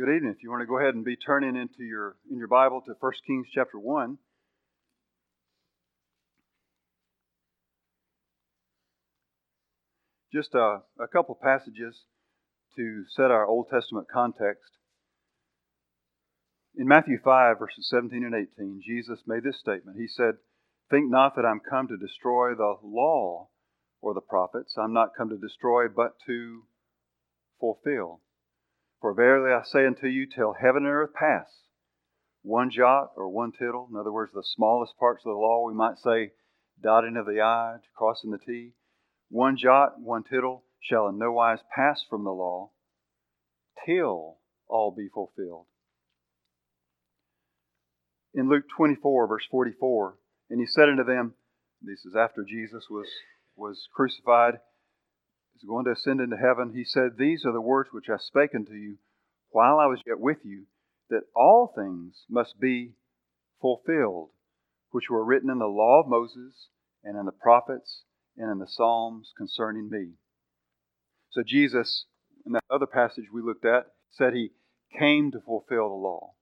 Good evening. If you want to go ahead and be turning into your in your Bible to 1 Kings chapter 1. Just a, a couple passages to set our Old Testament context. In Matthew 5, verses 17 and 18, Jesus made this statement. He said, Think not that I'm come to destroy the law or the prophets. I'm not come to destroy, but to fulfill. For verily I say unto you, till heaven and earth pass, one jot or one tittle, in other words, the smallest parts of the law, we might say dotting of the I, crossing the T, one jot, one tittle shall in no wise pass from the law till all be fulfilled. In Luke 24, verse 44, and he said unto them, this is after Jesus was, was crucified, going to ascend into heaven, he said, These are the words which I spake unto you while I was yet with you, that all things must be fulfilled, which were written in the law of Moses, and in the prophets, and in the Psalms concerning me. So Jesus, in that other passage we looked at, said he came to fulfill the law.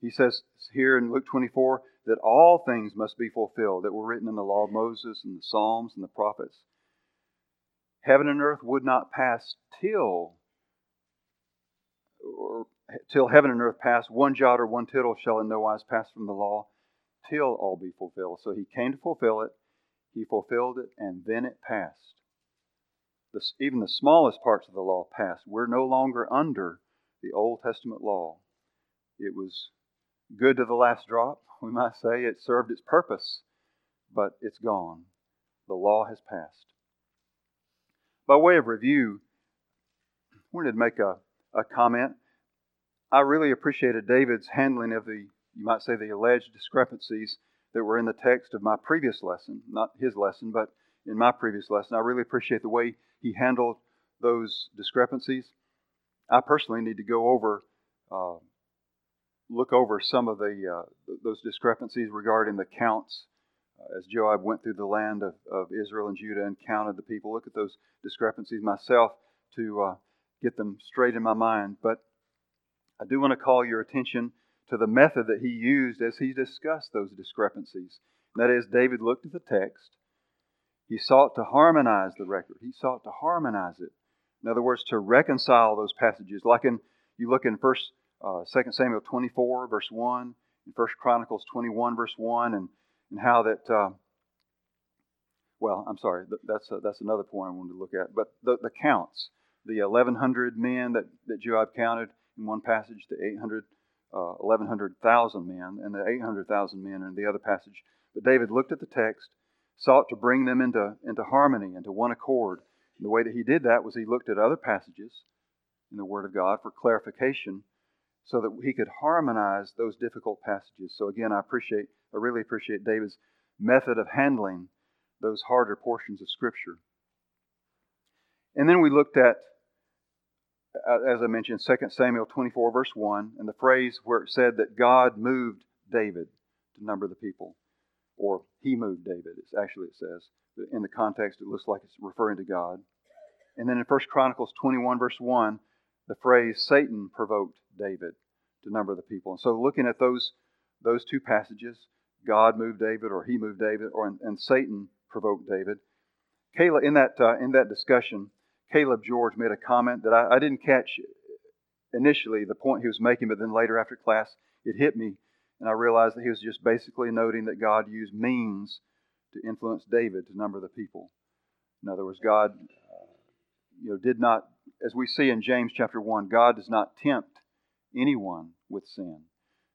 He says here in Luke 24 that all things must be fulfilled that were written in the law of Moses and the Psalms and the prophets. Heaven and earth would not pass till or till heaven and earth pass, one jot or one tittle shall in no wise pass from the law, till all be fulfilled. So he came to fulfill it, he fulfilled it, and then it passed. Even the smallest parts of the law passed. We're no longer under the Old Testament law. It was good to the last drop, we might say. It served its purpose, but it's gone. The law has passed. By way of review, I wanted to make a, a comment. I really appreciated David's handling of the, you might say, the alleged discrepancies that were in the text of my previous lesson, not his lesson, but in my previous lesson. I really appreciate the way he handled those discrepancies. I personally need to go over, uh, look over some of the uh, those discrepancies regarding the counts uh, as Joab went through the land of, of Israel and Judah and counted the people, look at those discrepancies myself to uh, get them straight in my mind. But I do want to call your attention to the method that he used as he discussed those discrepancies. that is, David looked at the text. He sought to harmonize the record. He sought to harmonize it. In other words, to reconcile those passages. Like in you look in First, uh, 2 Samuel 24, verse 1, and First Chronicles 21, verse 1, and and how that, uh, well, I'm sorry, that's, uh, that's another point I wanted to look at. But the, the counts, the 1,100 men that, that Joab counted in one passage, the 800, uh, 1,100,000 men, and the 800,000 men in the other passage. But David looked at the text, sought to bring them into, into harmony, into one accord. And the way that he did that was he looked at other passages in the Word of God for clarification so that he could harmonize those difficult passages. So again, I appreciate, I really appreciate David's method of handling those harder portions of Scripture. And then we looked at, uh, as I mentioned, 2 Samuel 24, verse 1, and the phrase where it said that God moved David to number the people, or he moved David, it's actually it says. In the context, it looks like it's referring to God. And then in 1 Chronicles 21, verse 1, the phrase Satan provoked David to number the people. And so looking at those those two passages, God moved David or he moved David or and Satan provoked David. Caleb in that uh, in that discussion, Caleb George made a comment that I, I didn't catch initially the point he was making, but then later after class it hit me and I realized that he was just basically noting that God used means to influence David to number the people. In other words, God uh, you know, did not as we see in James chapter 1, God does not tempt anyone with sin,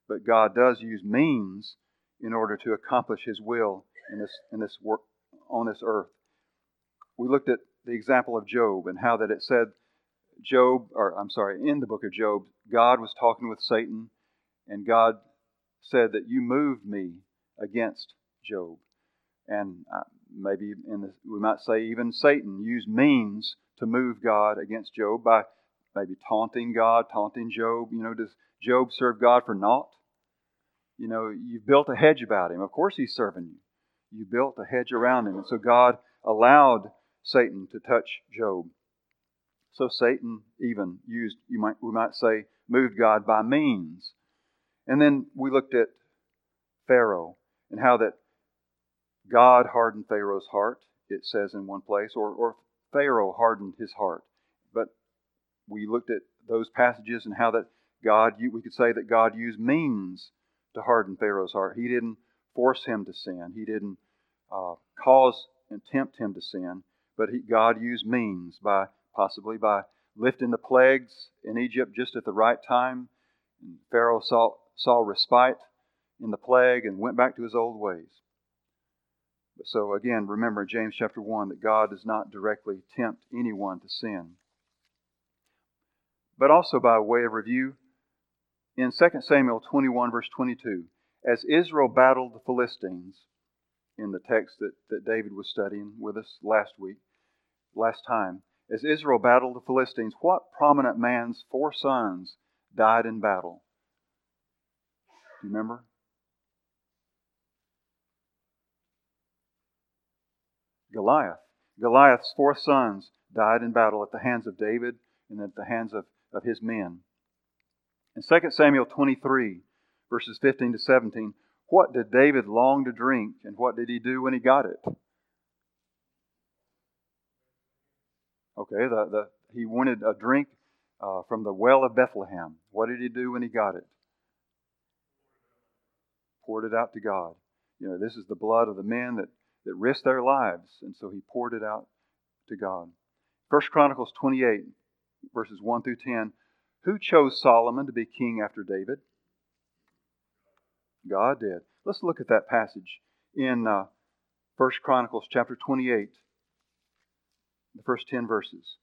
but God does use means in order to accomplish his will in this, in this work on this earth. We looked at the example of Job and how that it said Job, or I'm sorry, in the book of Job, God was talking with Satan, and God said that you moved me against Job. And uh, maybe in the, we might say even Satan used means to move God against Job by maybe taunting God, taunting Job. You know, does Job serve God for naught? You know, you've built a hedge about him. Of course he's serving you. You built a hedge around him. And so God allowed Satan to touch Job. So Satan even used, you might, we might say, moved God by means. And then we looked at Pharaoh and how that God hardened Pharaoh's heart, it says in one place, or, or Pharaoh hardened his heart. We looked at those passages and how that God, we could say that God used means to harden Pharaoh's heart. He didn't force him to sin. He didn't uh, cause and tempt him to sin, but he, God used means by possibly by lifting the plagues in Egypt just at the right time. And Pharaoh saw, saw respite in the plague and went back to his old ways. So again, remember James chapter 1 that God does not directly tempt anyone to sin. But also by way of review, in 2 Samuel 21, verse 22, as Israel battled the Philistines, in the text that, that David was studying with us last week, last time, as Israel battled the Philistines, what prominent man's four sons died in battle? Do you remember? Goliath. Goliath's four sons died in battle at the hands of David and at the hands of, of his men. In 2 Samuel 23, verses 15 to 17, what did David long to drink and what did he do when he got it? Okay, the, the, he wanted a drink uh, from the well of Bethlehem. What did he do when he got it? Poured it out to God. You know, this is the blood of the men that, that risked their lives, and so he poured it out to God. First Chronicles 28, verses 1 through 10. Who chose Solomon to be king after David? God did. Let's look at that passage in uh, 1 Chronicles chapter 28, the first 10 verses.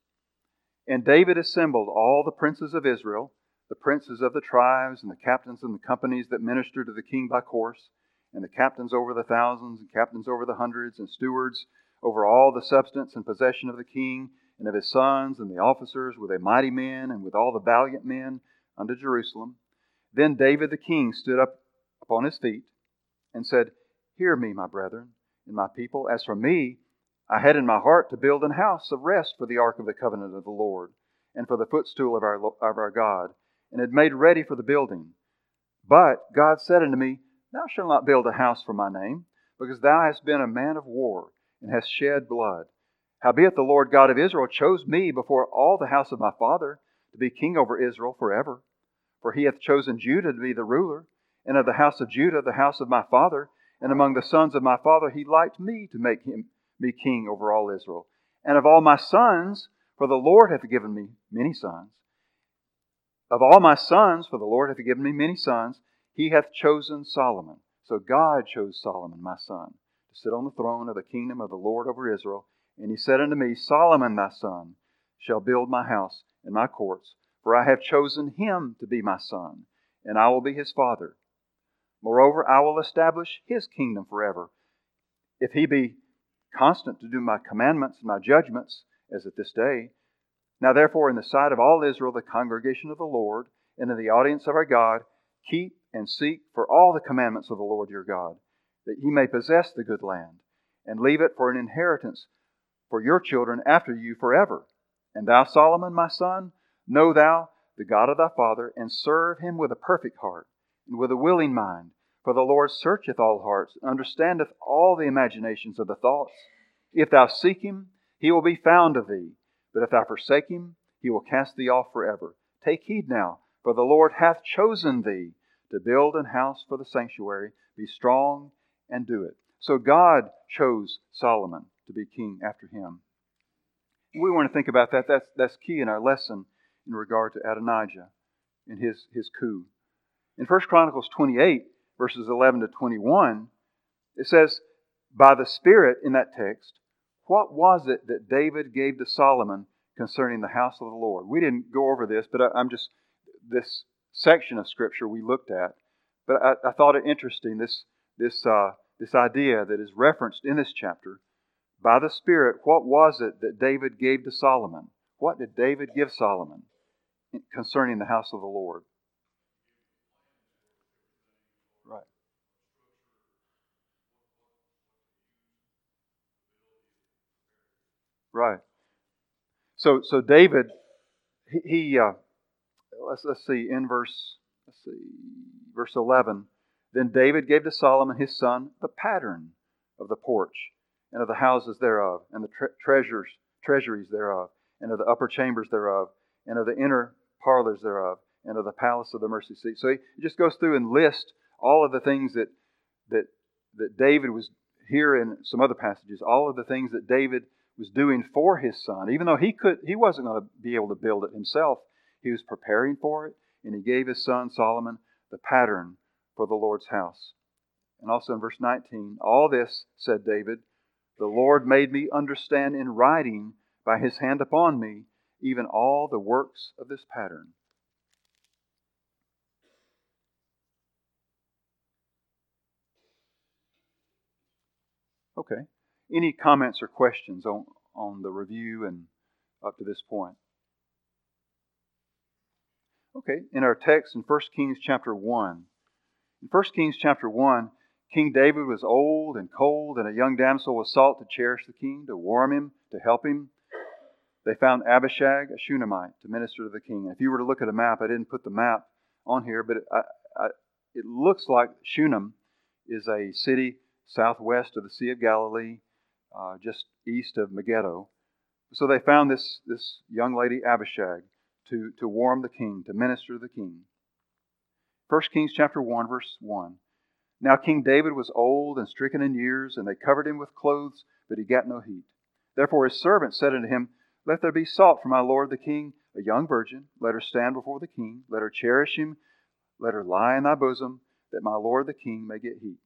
And David assembled all the princes of Israel, the princes of the tribes, and the captains and the companies that ministered to the king by course, and the captains over the thousands, and captains over the hundreds, and stewards over all the substance and possession of the king, and of his sons, and the officers, with a mighty men, and with all the valiant men, unto Jerusalem. Then David the king stood up upon his feet and said, Hear me, my brethren and my people. As for me, I had in my heart to build an house of rest for the ark of the covenant of the Lord, and for the footstool of our, of our God, and had made ready for the building. But God said unto me, Thou shalt not build a house for my name, because thou hast been a man of war, and hast shed blood. Howbeit the Lord God of Israel chose me before all the house of my father to be king over Israel forever. For he hath chosen Judah to be the ruler, and of the house of Judah, the house of my father, and among the sons of my father, he liked me to make him me king over all Israel. And of all my sons, for the Lord hath given me many sons. Of all my sons, for the Lord hath given me many sons, he hath chosen Solomon. So God chose Solomon, my son, to sit on the throne of the kingdom of the Lord over Israel. And he said unto me, Solomon, thy son, shall build my house and my courts, for I have chosen him to be my son, and I will be his father Moreover, I will establish his kingdom forever. If he be constant to do my commandments and my judgments, as at this day. Now, therefore, in the sight of all Israel, the congregation of the Lord, and in the audience of our God, keep and seek for all the commandments of the Lord your God, that ye may possess the good land, and leave it for an inheritance for your children after you forever. And thou, Solomon, my son, know thou the God of thy father, and serve him with a perfect heart and with a willing mind. For the Lord searcheth all hearts, and understandeth all the imaginations of the thoughts. If thou seek him, he will be found of thee. But if thou forsake him, he will cast thee off forever. Take heed now, for the Lord hath chosen thee to build an house for the sanctuary. Be strong and do it. So God chose Solomon to be king after him. We want to think about that. That's, that's key in our lesson in regard to Adonijah and his, his coup. In 1 Chronicles 28, verses 11 to 21, it says, By the Spirit in that text, what was it that David gave to Solomon concerning the house of the Lord? We didn't go over this, but I, am just, this section of Scripture we looked at. But I, I thought it interesting, this, this, uh, this idea that is referenced in this chapter. By the Spirit, what was it that David gave to Solomon? What did David give Solomon concerning the house of the Lord? Right. Right. So, so David he, he uh, let's let's see in verse let's see verse eleven. Then David gave to Solomon his son the pattern of the porch and of the houses thereof, and the tre- treasures treasuries thereof, and of the upper chambers thereof, and of the inner parlors thereof, and of the palace of the mercy seat. So he just goes through and lists all of the things that that that David was here in some other passages, all of the things that David was doing for his son, even though he could he wasn't going to be able to build it himself. He was preparing for it, and he gave his son Solomon the pattern for the Lord's house. And also in verse 19, all this, said David, the Lord made me understand in writing by his hand upon me, even all the works of this pattern. Okay. Any comments or questions on, on the review and up to this point? Okay, in our text in 1 Kings chapter 1. In 1 Kings chapter 1, King David was old and cold, and a young damsel was sought to cherish the king, to warm him, to help him. They found Abishag, a Shunammite, to minister to the king. If you were to look at a map, I didn't put the map on here, but it, I, I, it looks like Shunem is a city southwest of the Sea of Galilee, uh, just east of Megiddo. So they found this, this young lady, Abishag, to, to warm the king, to minister to the king. 1 Kings chapter 1, verse 1. Now King David was old and stricken in years, and they covered him with clothes, but he got no heat. Therefore his servant said unto him, Let there be sought for my lord the king a young virgin. Let her stand before the king. Let her cherish him. Let her lie in thy bosom, that my lord the king may get heat.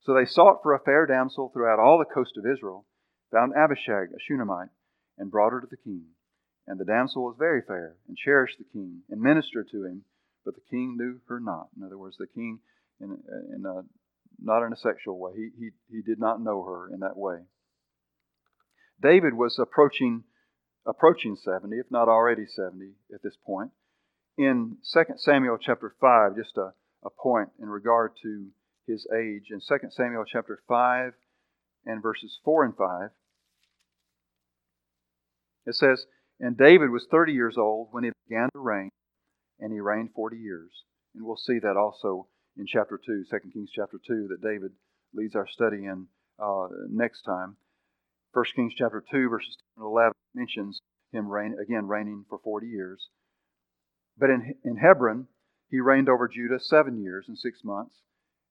So they sought for a fair damsel throughout all the coast of Israel, found Abishag, a Shunammite, and brought her to the king. And the damsel was very fair, and cherished the king, and ministered to him, but the king knew her not. In other words, the king, in, in a, not in a sexual way, he, he, he did not know her in that way. David was approaching approaching 70, if not already 70 at this point. In 2 Samuel chapter 5, just a, a point in regard to his age. In 2 Samuel chapter 5 and verses 4 and 5, it says, And David was 30 years old when he began to reign, and he reigned 40 years. And we'll see that also in chapter 2, 2 Kings chapter 2, that David leads our study in uh, next time. 1 Kings chapter 2, verses 10 and 11 mentions him reign, again reigning for 40 years. But in, in Hebron, he reigned over Judah seven years and six months.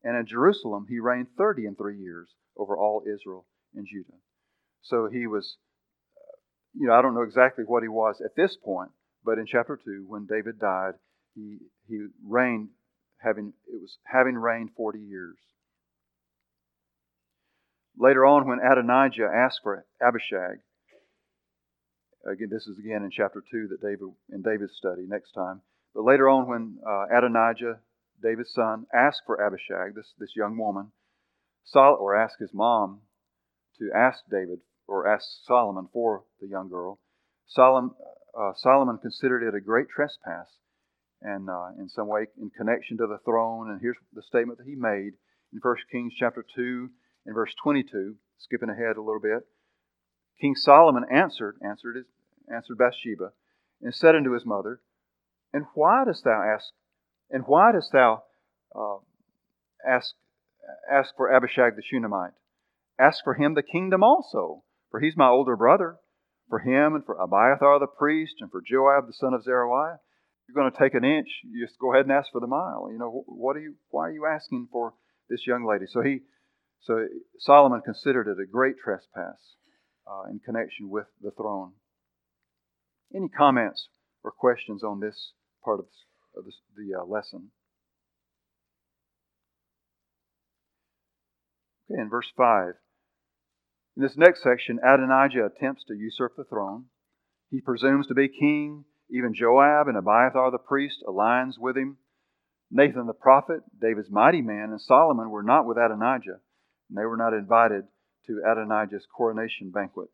And in Jerusalem, he reigned 30 and three years over all Israel and Judah. So he was, you know, I don't know exactly what he was at this point, but in chapter 2, when David died, he, he reigned, having, it was having reigned 40 years. Later on, when Adonijah asked for Abishag, again, this is again in chapter 2 that David, in David's study next time. But later on, when uh, Adonijah David's son, asked for Abishag, this, this young woman, Sol- or asked his mom to ask David or ask Solomon for the young girl. Solomon, uh, Solomon considered it a great trespass and uh, in some way in connection to the throne. And here's the statement that he made in 1 Kings chapter 2 and verse 22, skipping ahead a little bit. King Solomon answered, answered, answered Bathsheba, and said unto his mother, And why dost thou ask and why dost thou uh, ask, ask for Abishag the Shunammite? Ask for him the kingdom also, for he's my older brother. For him and for Abiathar the priest and for Joab the son of Zeruiah. You're going to take an inch, you just go ahead and ask for the mile. You know, what are you, why are you asking for this young lady? So he, so Solomon considered it a great trespass uh, in connection with the throne. Any comments or questions on this part of of the, uh, lesson. Okay, in verse 5. In this next section, Adonijah attempts to usurp the throne. He presumes to be king. Even Joab and Abiathar the priest aligns with him. Nathan the prophet, David's mighty man, and Solomon were not with Adonijah, and they were not invited to Adonijah's coronation banquet,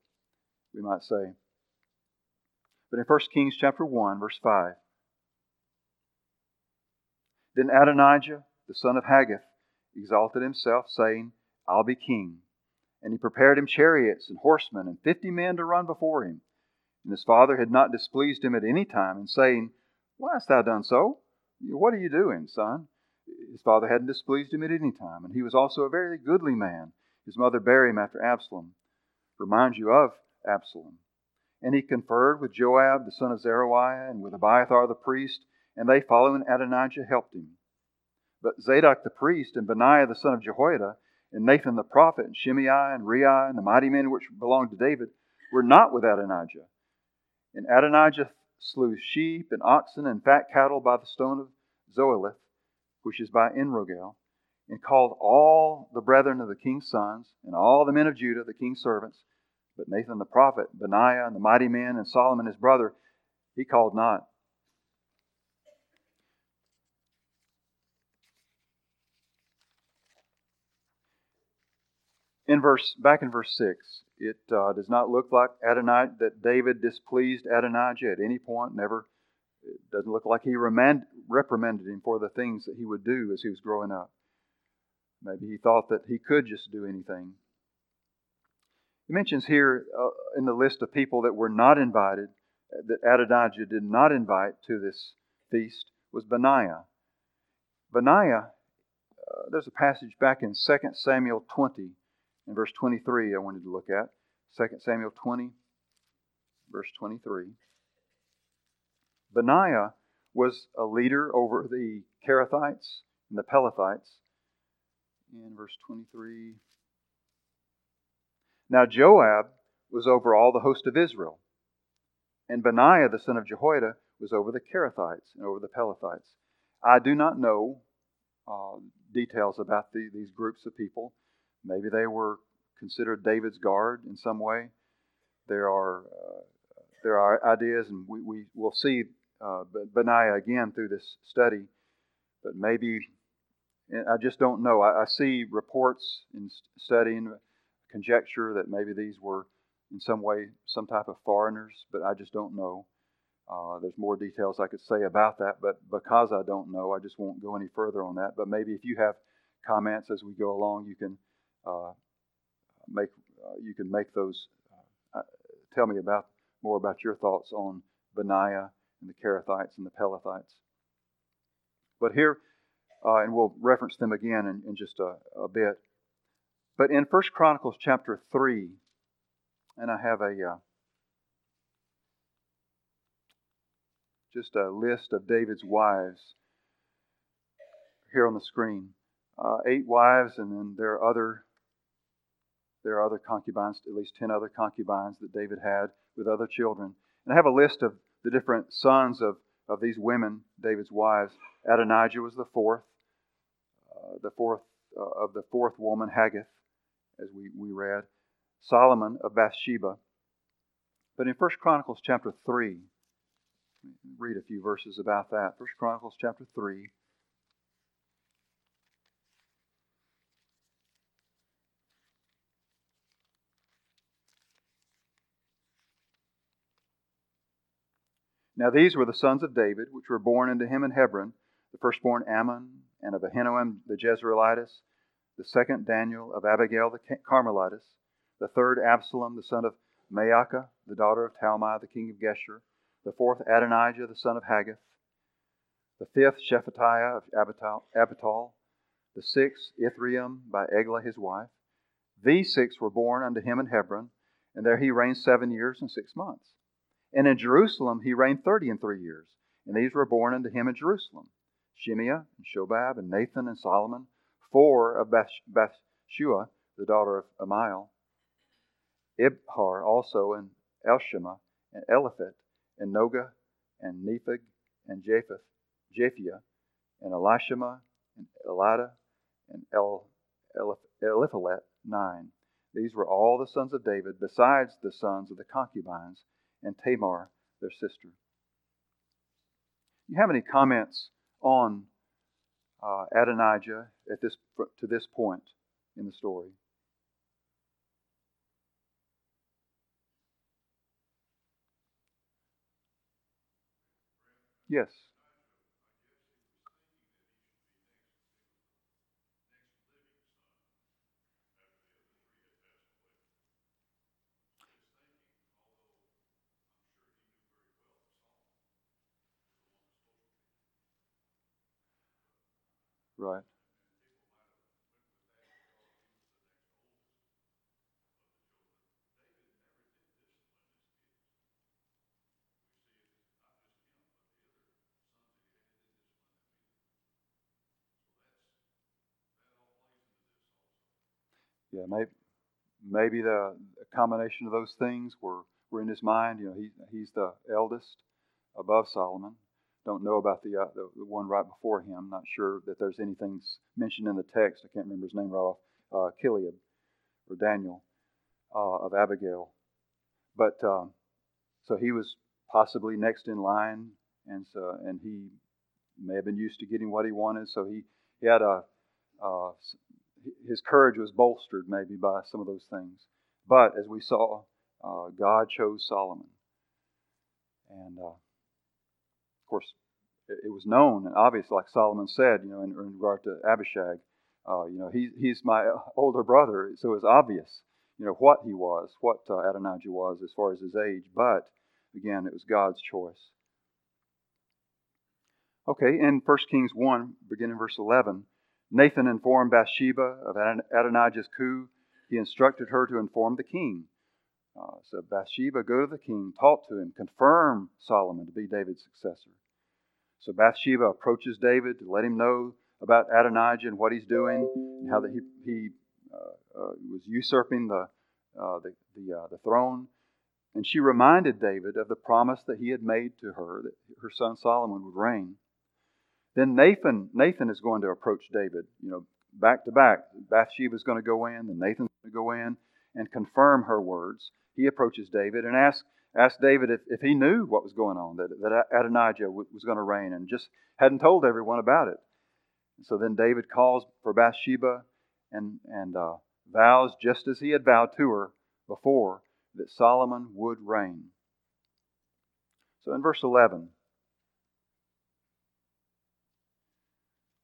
we might say. But in 1 Kings chapter 1, verse 5, then Adonijah, the son of Haggith, exalted himself, saying, I'll be king. And he prepared him chariots and horsemen and fifty men to run before him. And his father had not displeased him at any time in saying, Why hast thou done so? What are you doing, son? His father hadn't displeased him at any time, and he was also a very goodly man. His mother bare him after Absalom. Reminds you of Absalom. And he conferred with Joab, the son of Zeruiah, and with Abiathar the priest, and they, following Adonijah, helped him. But Zadok the priest, and Benaiah the son of Jehoiada, and Nathan the prophet, and Shimei, and Rei, and the mighty men which belonged to David, were not with Adonijah. And Adonijah slew sheep and oxen and fat cattle by the stone of Zoheleth, which is by Enrogel, and called all the brethren of the king's sons, and all the men of Judah, the king's servants. But Nathan the prophet, Benaiah, and the mighty men, and Solomon his brother, he called not. In verse back in verse six, it uh, does not look like Adonijah that David displeased Adonijah at any point. Never. It doesn't look like he remand, reprimanded him for the things that he would do as he was growing up. Maybe he thought that he could just do anything. He mentions here uh, in the list of people that were not invited, that Adonijah did not invite to this feast, was Benaiah. Benaiah, uh, there's a passage back in 2 Samuel 20 in verse 23 I wanted to look at. 2 Samuel 20, verse 23. Benaiah was a leader over the Cherethites and the Pelethites. In verse 23. Now Joab was over all the host of Israel, and Benaiah the son of Jehoiada was over the Cherethites and over the Pelethites. I do not know uh, details about the, these groups of people. Maybe they were considered David's guard in some way. There are uh, there are ideas, and we, we will see uh, Benaiah again through this study, but maybe I just don't know. I, I see reports in studying conjecture that maybe these were in some way some type of foreigners, but I just don't know. Uh, there's more details I could say about that, but because I don't know, I just won't go any further on that. But maybe if you have comments as we go along, you can uh, make uh, you can make those. Uh, uh, tell me about more about your thoughts on Benaiah and the Cherethites and the Pelethites. But here, uh, and we'll reference them again in, in just a, a, bit. But in First Chronicles chapter three, and I have a uh, just a list of David's wives here on the screen. Uh, eight wives, and then there are other there are other concubines, at least 10 other concubines that David had with other children. And I have a list of the different sons of, of these women, David's wives. Adonijah was the fourth, uh, the fourth uh, of the fourth woman, Haggith, as we, we read. Solomon of Bathsheba. But in 1 Chronicles chapter 3, read a few verses about that. 1 Chronicles chapter 3. Now these were the sons of David, which were born unto him in Hebron, the firstborn Amnon, and of Ahinoam the Jezreelitess, the second Daniel of Abigail the Carmelitess, the third Absalom the son of Maacah, the daughter of Talmai the king of Geshur, the fourth Adonijah the son of Haggith, the fifth Shephatiah of Abital, the sixth Ithream by Eglah his wife. These six were born unto him in Hebron, and there he reigned seven years and six months. And in Jerusalem he reigned thirty and three years. And these were born unto him in Jerusalem Shimei, and Shobab, and Nathan, and Solomon, four of Bathshua, the daughter of Ammiel, Ibhar also, and Elshama, and Eliphet, and Nogah, and Nepheg, and Japheth, Japhia, and Elishama, and Elada, and El, Eliphelet, nine. These were all the sons of David, besides the sons of the concubines and Tamar, their sister. You have any comments on uh, Adonijah at this to this point in the story? Yes. Right. Yeah, maybe maybe the combination of those things were, were in his mind. You know, he, he's the eldest above Solomon. Don't know about the, uh, the, the one right before him. Not sure that there's anything mentioned in the text. I can't remember his name right off. Uh, Chileab or Daniel uh, of Abigail. But um, so he was possibly next in line, and so and he may have been used to getting what he wanted. So he, he had a uh, his courage was bolstered maybe by some of those things. But as we saw, uh, God chose Solomon. And uh, course, it, it, was known and obvious, like Solomon said, you know, in, in regard to Abishag, uh, you know, he, he's my older brother, so it's obvious, you know, what he was, what uh, Adonijah was as far as his age. But again, it was God's choice. Okay, in 1 Kings 1, beginning verse 11, Nathan informed Bathsheba of Adonijah's coup. He instructed her to inform the king. Uh, so Bathsheba, go to the king, talk to him, confirm Solomon to be David's successor. So Bathsheba approaches David to let him know about Adonijah and what he's doing, and how that he, he uh, uh, was usurping the, uh, the, the, uh, the throne. And she reminded David of the promise that he had made to her that her son Solomon would reign. Then Nathan, Nathan is going to approach David, you know, back to back. Bathsheba is going to go in, and Nathan's going to go in and confirm her words. He approaches David and asks, asks David if, if he knew what was going on, that, that Adonijah was going to reign, and just hadn't told everyone about it. So then David calls for Bathsheba and, and uh, vows, just as he had vowed to her before, that Solomon would reign. So in verse 11,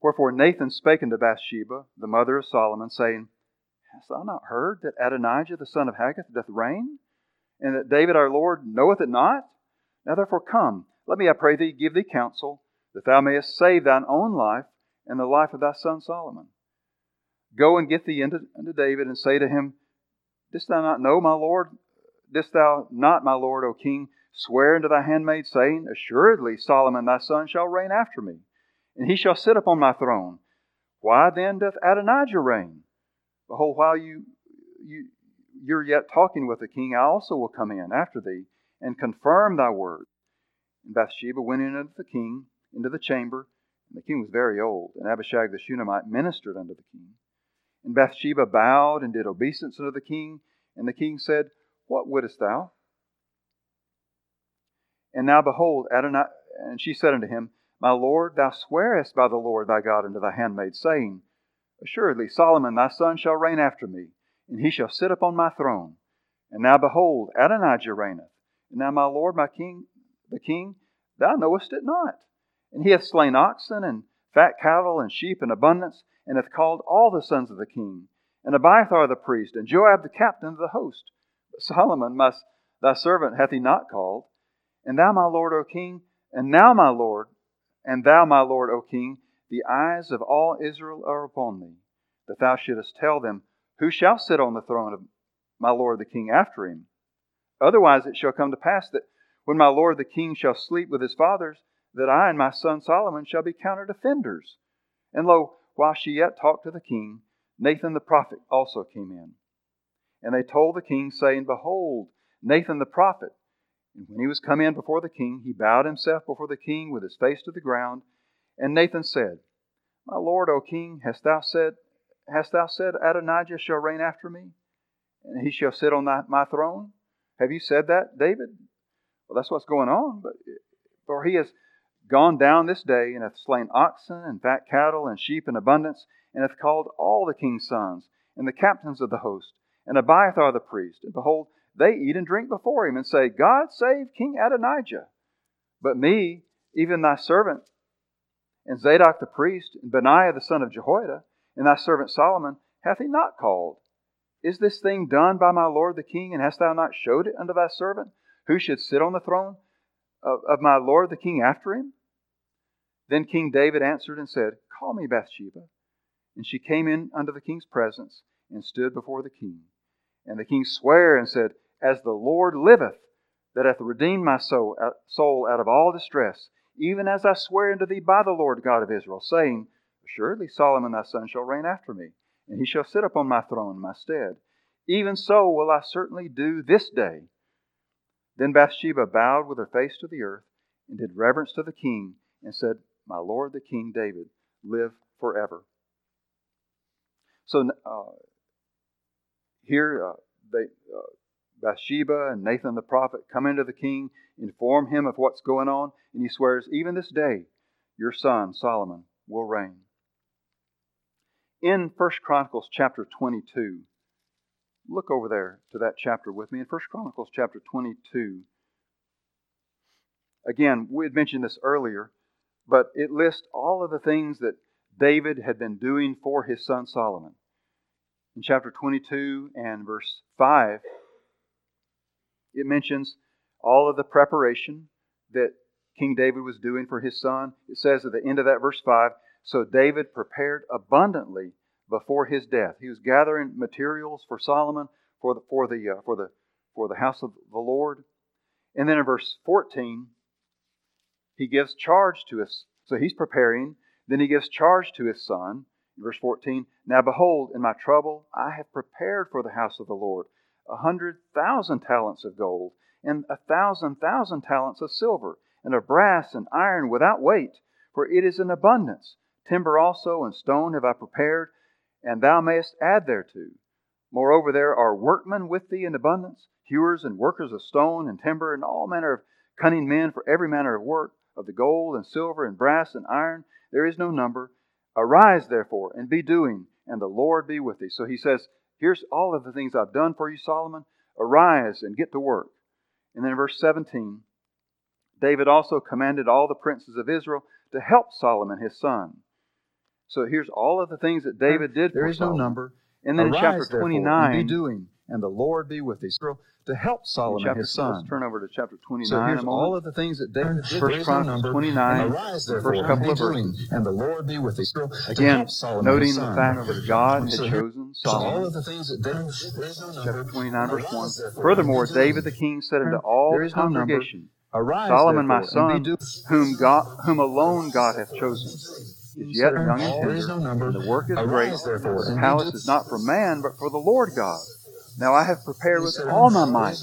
Wherefore Nathan spake unto Bathsheba, the mother of Solomon, saying, Hast thou not heard that Adonijah the son of Haggith doth reign, and that David our Lord knoweth it not? Now therefore come, let me, I pray thee, give thee counsel, that thou mayest save thine own life and the life of thy son Solomon. Go and get thee unto, David, and say to him, Didst thou not know, my Lord? Didst thou not, my Lord, O king, swear unto thy handmaid, saying, Assuredly Solomon thy son shall reign after me? and he shall sit upon my throne. Why then doth Adonijah reign? Behold, while you, you, you're yet talking with the king, I also will come in after thee and confirm thy word. And Bathsheba went in unto the king into the chamber, and the king was very old, and Abishag the Shunammite ministered unto the king. And Bathsheba bowed and did obeisance unto the king, and the king said, What wouldest thou? And now behold, Adonijah, and she said unto him, my Lord, thou swearest by the Lord thy God unto thy handmaid, saying, Assuredly Solomon thy son shall reign after me, and he shall sit upon my throne. And now behold, Adonijah reigneth. And now my Lord, my king, the king, thou knowest it not. And he hath slain oxen and fat cattle and sheep in abundance, and hath called all the sons of the king, and Abiathar the priest, and Joab the captain of the host. But Solomon, my, thy servant, hath he not called. And thou, my Lord, O king, and now, my Lord, and thou, my lord, O king, the eyes of all Israel are upon thee, that thou shouldest tell them, Who shall sit on the throne of my lord the king after him? Otherwise it shall come to pass that when my lord the king shall sleep with his fathers, that I and my son Solomon shall be counted offenders. And lo, while she yet talked to the king, Nathan the prophet also came in. And they told the king, saying, Behold, Nathan the prophet, and when he was come in before the king, he bowed himself before the king with his face to the ground. And Nathan said, My lord, O king, hast thou said, hast thou said Adonijah shall reign after me, and he shall sit on thy, my throne? Have you said that, David? Well, that's what's going on. But for he has gone down this day and hath slain oxen and fat cattle and sheep in abundance, and hath called all the king's sons and the captains of the host and Abiathar the priest. And behold, they eat and drink before him and say, God save King Adonijah. But me, even thy servant, and Zadok the priest, and Benaiah the son of Jehoiada, and thy servant Solomon, hath he not called? Is this thing done by my lord the king, and hast thou not showed it unto thy servant, who should sit on the throne of, of my lord the king after him? Then King David answered and said, Call me Bathsheba. And she came in unto the king's presence and stood before the king. And the king sware and said, As the Lord liveth, that hath redeemed my soul, uh, soul out of all distress, even as I swear unto thee by the Lord God of Israel, saying, Assuredly Solomon thy son shall reign after me, and he shall sit upon my throne in my stead. Even so will I certainly do this day. Then Bathsheba bowed with her face to the earth and did reverence to the king and said, My lord the king David, live forever. So uh, here, uh, they, uh, Bathsheba and Nathan the prophet come into the king, inform him of what's going on, and he swears, Even this day, your son Solomon will reign. In 1 Chronicles chapter 22, look over there to that chapter with me. In 1 Chronicles chapter 22, again, we had mentioned this earlier, but it lists all of the things that David had been doing for his son Solomon. In chapter 22 and verse 5, it mentions all of the preparation that King David was doing for his son. It says at the end of that verse 5 So David prepared abundantly before his death. He was gathering materials for Solomon for the, for the, uh, for the, for the house of the Lord. And then in verse 14, he gives charge to us. So he's preparing. Then he gives charge to his son. In verse 14, Now behold, in my trouble I have prepared for the house of the Lord a hundred thousand talents of gold, and a thousand thousand talents of silver, and of brass and iron without weight, for it is in abundance. Timber also and stone have I prepared, and thou mayest add thereto. Moreover, there are workmen with thee in abundance, hewers and workers of stone and timber, and all manner of cunning men for every manner of work, of the gold and silver and brass and iron. There is no number. Arise, therefore, and be doing, and the Lord be with thee. So he says, Here's all of the things I've done for you, Solomon. Arise and get to work. And then in verse 17, David also commanded all the princes of Israel to help Solomon his son. So here's all of the things that David did there for is Solomon. no number. And then Arise, in chapter 29, be doing, and the Lord be with thee. To help Solomon chapter, his son. Let's turn over to chapter 29 So here's all of the things that David did. First is no Chronicles 29, And arise, the first couple of verses. and the Lord be with thee. To Again, Solomon noting the fact that God had So chosen So all of the things that David there is no number. Chapter 29, verse 1. Furthermore, and be doing, David the king said unto all the is no number. congregation, Arise, Solomon my son, whom God, whom alone God hath chosen, is yet young and There is no tender, and the work is great. therefore, the palace is not for man, but for the Lord God. Now I have prepared with all my might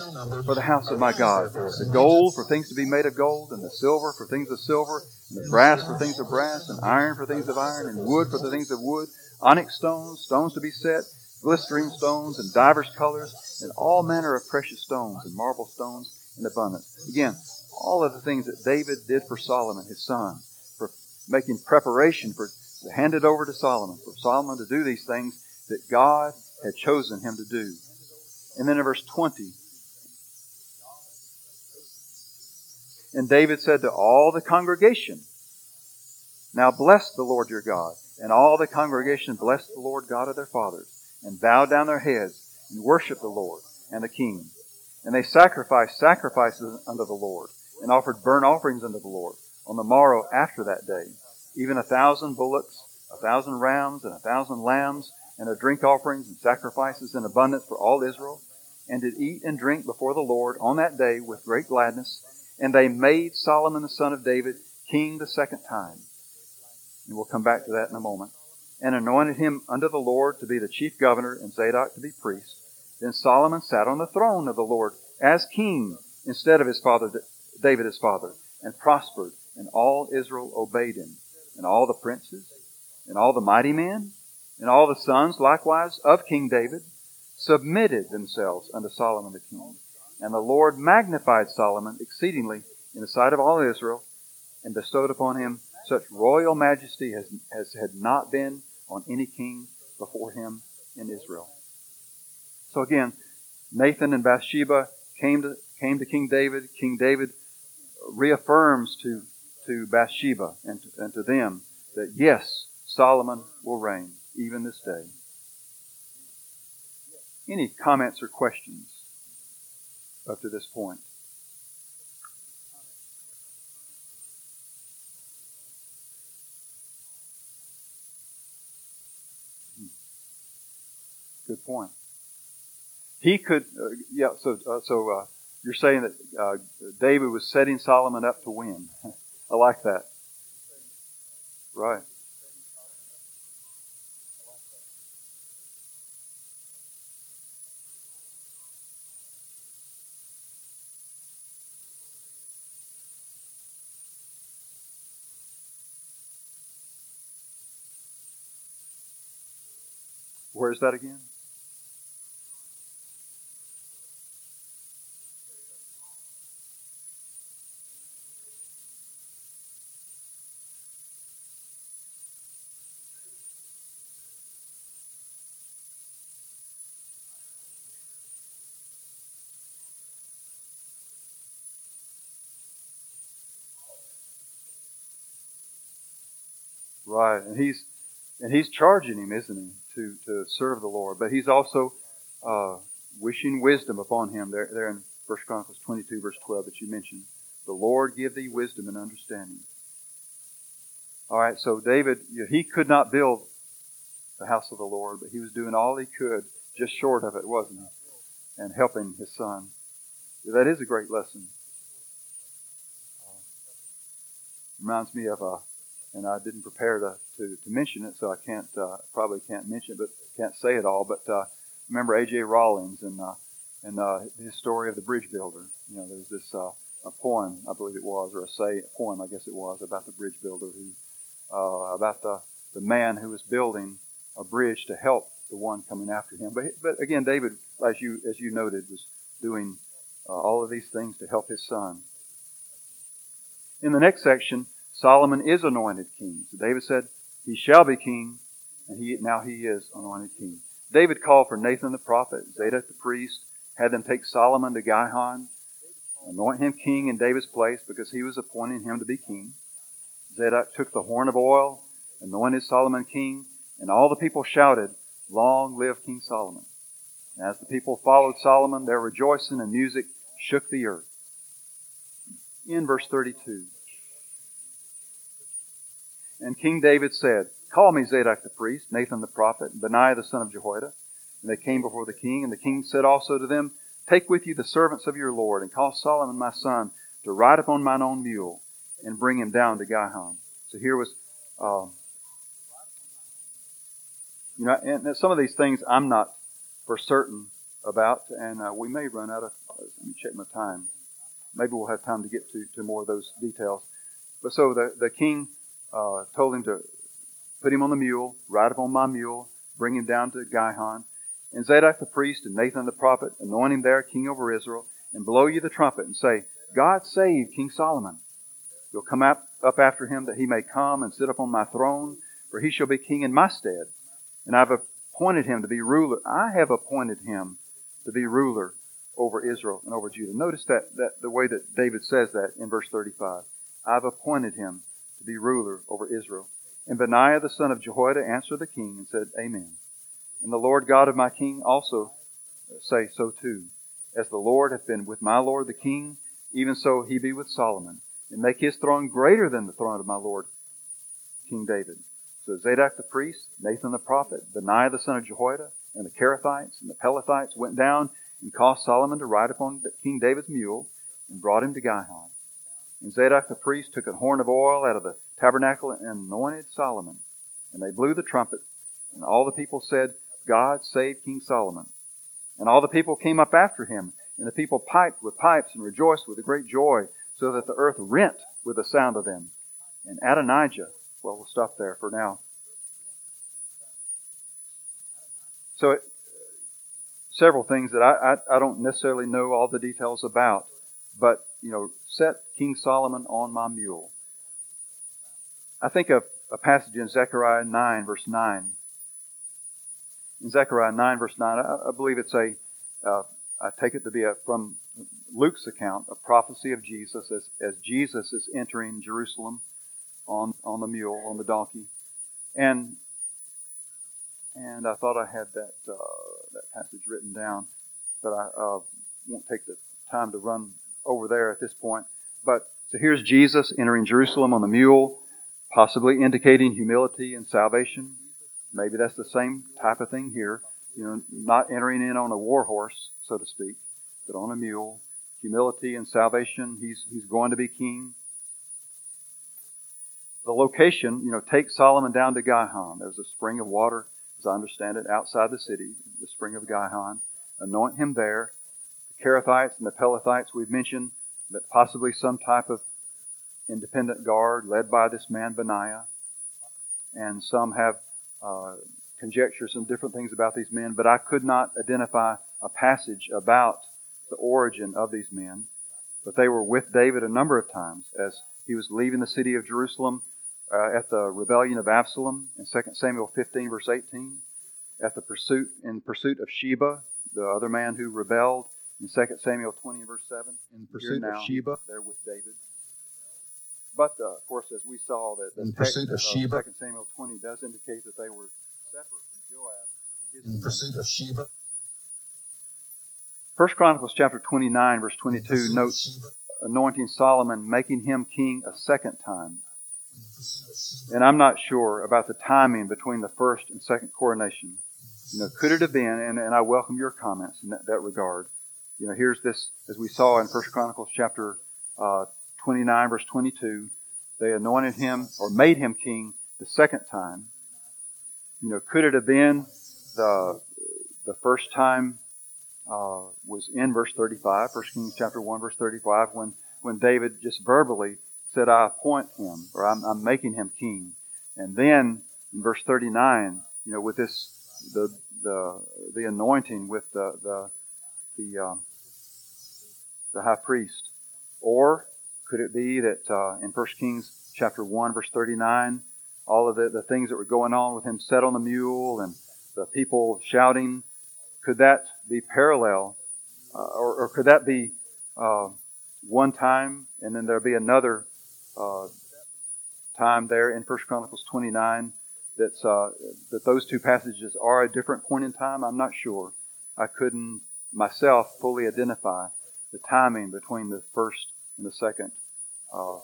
for the house of my God. the gold for things to be made of gold, and the silver for things of silver, and the brass for things of brass, and iron for things of iron, and wood for the things of wood, onyx stones, stones to be set, glistering stones, and divers colors, and all manner of precious stones, and marble stones in abundance. Again, all of the things that David did for Solomon, his son, making preparation for to hand it over to Solomon, for Solomon to do these things that God had chosen him to do. And then in verse 20, and David said to all the congregation, Now bless the Lord your God. And all the congregation blessed the Lord God of their fathers, and bowed down their heads, and worshiped the Lord and the king. And they sacrificed sacrifices unto the Lord, and offered burnt offerings unto the Lord on the morrow after that day, even a thousand bullocks, a thousand rams, and a thousand lambs, and of drink offerings and sacrifices in abundance for all Israel, and did eat and drink before the Lord on that day with great gladness. And they made Solomon the son of David king the second time. And we'll come back to that in a moment. And anointed him unto the Lord to be the chief governor, and Zadok to be priest. Then Solomon sat on the throne of the Lord as king instead of his father David his father, and prospered, and all Israel obeyed him, and all the princes, and all the mighty men, and all the sons likewise of King David submitted themselves unto Solomon the king. And the Lord magnified Solomon exceedingly in the sight of all Israel, and bestowed upon him such royal majesty as, as had not been on any king before him in Israel. So again, Nathan and Bathsheba came to, came to King David. King David reaffirms to, to Bathsheba and to, and to them that, yes, Solomon will reign even this day. Any comments or questions up to this point? Hmm. Good point. He could, uh, yeah. So, uh, so uh, you're saying that uh, David was setting Solomon up to win. I like that. Right. Where's that again? Right, and he's and he's charging him, isn't he, to to serve the Lord? But he's also uh, wishing wisdom upon him. There, there in First Chronicles twenty-two, verse twelve, that you mentioned. The Lord give thee wisdom and understanding. All right, so David, he could not build the house of the Lord, but he was doing all he could, just short of it, wasn't he? And helping his son. That is a great lesson. Uh, reminds me of a and I didn't prepare to, to, to mention it, so I can't uh, probably can't mention it, but can't say it all. But uh, remember A.J. Rawlings and uh, and uh, his story of the bridge builder. You know, there's this uh, a poem, I believe it was, or a say a poem, I guess it was, about the bridge builder who uh, about the the man who was building a bridge to help the one coming after him. But but again, David, as you as you noted, was doing uh, all of these things to help his son. In the next section, Solomon is anointed king. So David said, He shall be king, and he now he is anointed king. David called for Nathan the prophet, Zadok the priest, had them take Solomon to Gihon, anoint him king in David's place because he was appointing him to be king. Zadok took the horn of oil, anointed Solomon king, and all the people shouted, Long live King Solomon. And as the people followed Solomon, their rejoicing and music shook the earth. In verse 32. And King David said, Call me Zadok the priest, Nathan the prophet, and Benaiah the son of Jehoiada. And they came before the king, and the king said also to them, Take with you the servants of your Lord, and cause Solomon my son to ride upon mine own mule, and bring him down to Gihon. So here was, um, you know, and some of these things I'm not for certain about, and uh, we may run out of. Let me check my time. Maybe we'll have time to get to, to more of those details. But so the, the king uh, told him to put him on the mule, ride upon my mule, bring him down to Gihon. And Zadok the priest and Nathan the prophet anoint him there king over Israel, and blow you the trumpet and say, God save King Solomon. You'll come up, up after him that he may come and sit upon my throne, for he shall be king in my stead. And I've appointed him to be ruler. I have appointed him to be ruler over Israel and over Judah. Notice that, that the way that David says that in verse 35. I've appointed him be ruler over Israel. And Benaiah the son of Jehoiada answered the king and said, Amen. And the Lord God of my king also uh, say so too. As the Lord hath been with my Lord the king, even so he be with Solomon, and make his throne greater than the throne of my Lord King David. So Zadok the priest, Nathan the prophet, Benaiah the son of Jehoiada, and the Cherethites and the Pelethites went down and caused Solomon to ride upon King David's mule and brought him to Gihon. And Zadok the priest took a horn of oil out of the tabernacle and anointed Solomon. And they blew the trumpet. And all the people said, God save King Solomon. And all the people came up after him. And the people piped with pipes and rejoiced with a great joy, so that the earth rent with the sound of them. And Adonijah, well, we'll stop there for now. So, it, several things that I, I, I don't necessarily know all the details about, but you know, set King Solomon on my mule. I think of a passage in Zechariah 9, verse 9. In Zechariah 9, verse 9, I, believe it's a. Uh, I take it to be a, from Luke's account, a prophecy of Jesus as, as Jesus is entering Jerusalem on, on the mule, on the donkey. And and I thought I had that uh, that passage written down, but I uh, won't take the time to run over there at this point. But so here's Jesus entering Jerusalem on the mule, possibly indicating humility and salvation. Maybe that's the same type of thing here. you know, not entering in on a war horse, so to speak, but on a mule. Humility and salvation. He's, he's going to be king. The location, you know, take Solomon down to Gihon. There's a spring of water, as I understand it, outside the city, the spring of Gihon. Anoint him there. The Cherethites and the Pelethites, we've mentioned, but possibly some type of independent guard led by this man Benaiah. And some have uh, some different things about these men, but I could not identify a passage about the origin of these men. But they were with David a number of times as he was leaving the city of Jerusalem uh, at the rebellion of Absalom in 2 Samuel 15, verse 18, at the pursuit in pursuit of Sheba, the other man who rebelled in 2 Samuel 20, verse 7. In pursuit of Sheba, they're with David. But uh, of course, as we saw, that the in text pursuit of of Sheba, 2 Samuel 20 does indicate that they were separate from Joab. in pursuit of Sheba, First Chronicles chapter 29, verse 22 notes anointing Solomon, making him king a second time. in pursuit of Sheba, And I'm not sure about the timing between the first and second coronation. You know, could it have been, and, and I welcome your comments in that, that regard. You know, here's this, as we saw in First Chronicles chapter uh, 29, verse 22, they anointed him or made him king the second time. You know, could it have been the, the first time uh, was in verse 35, 1 Kings chapter 1, verse 35, when, when David just verbally said, I appoint him, or I'm, I'm making him king. And then in verse 39, you know, with this, the, the, the anointing with the, the, the, um, the high priest. Or could it be that uh, in 1 Kings chapter 1, verse 39, all of the, the things that were going on with him set on the mule and the people shouting, could that be parallel? Uh, or, or could that be uh, one time and then there'll be another uh, time there in 1 Chronicles 29 that's, uh, that those two passages are a different point in time? I'm not sure. I couldn't myself fully identify the timing between the first and the second uh,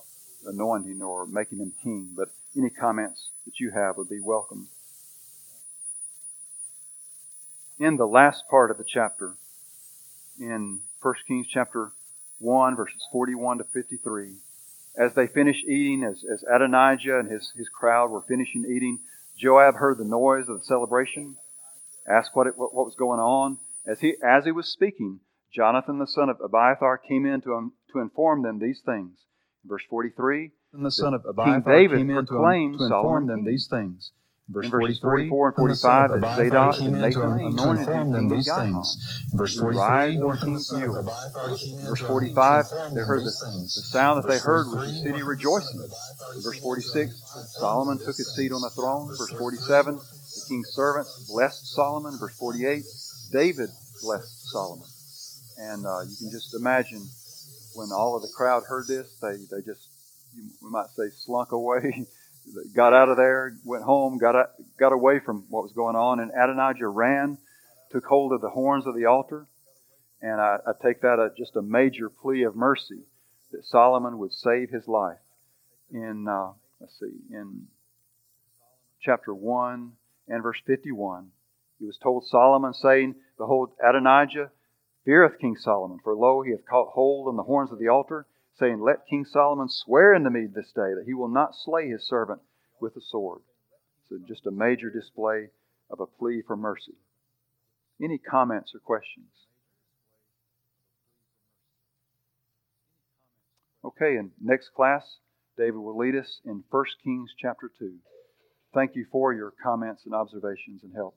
anointing or making him king. But any comments that you have would be welcome. In the last part of the chapter, in 1 Kings chapter 1, verses 41 to 53, as they finished eating, as, as Adonijah and his, his crowd were finishing eating, Joab heard the noise of the celebration, asked what, it, what, what was going on. As he, as he was speaking, Jonathan the son of Abiathar came in to, um, to inform them these things. Verse 43, and the son of King Abiathar David came in to, proclaimed to inform Solomon them these things. Verse In verses 43, 44 and and the son 45, of that Zadok and Nathan anointed him them king these things. Verse He 43, rise and on the King's son of mule. Abiathar came Verse 45, they heard the, the sound that they heard was the city rejoicing. Verse 46, Solomon took his seat on the throne. Verse 47, the king's servants blessed Solomon. Verse 48, David blessed Solomon. And uh, you can just imagine when all of the crowd heard this, they, they just, you, we might say, slunk away, got out of there, went home, got, got away from what was going on. And Adonijah ran, took hold of the horns of the altar. And I, I take that as just a major plea of mercy that Solomon would save his life. In, uh, let's see, in chapter 1 and verse 51, he was told Solomon, saying, Behold, Adonijah feareth King Solomon, for lo, he hath caught hold on the horns of the altar, saying, Let King Solomon swear unto me this day that he will not slay his servant with the sword. So just a major display of a plea for mercy. Any comments or questions? Okay, in next class, David will lead us in 1 Kings chapter 2. Thank you for your comments and observations and help.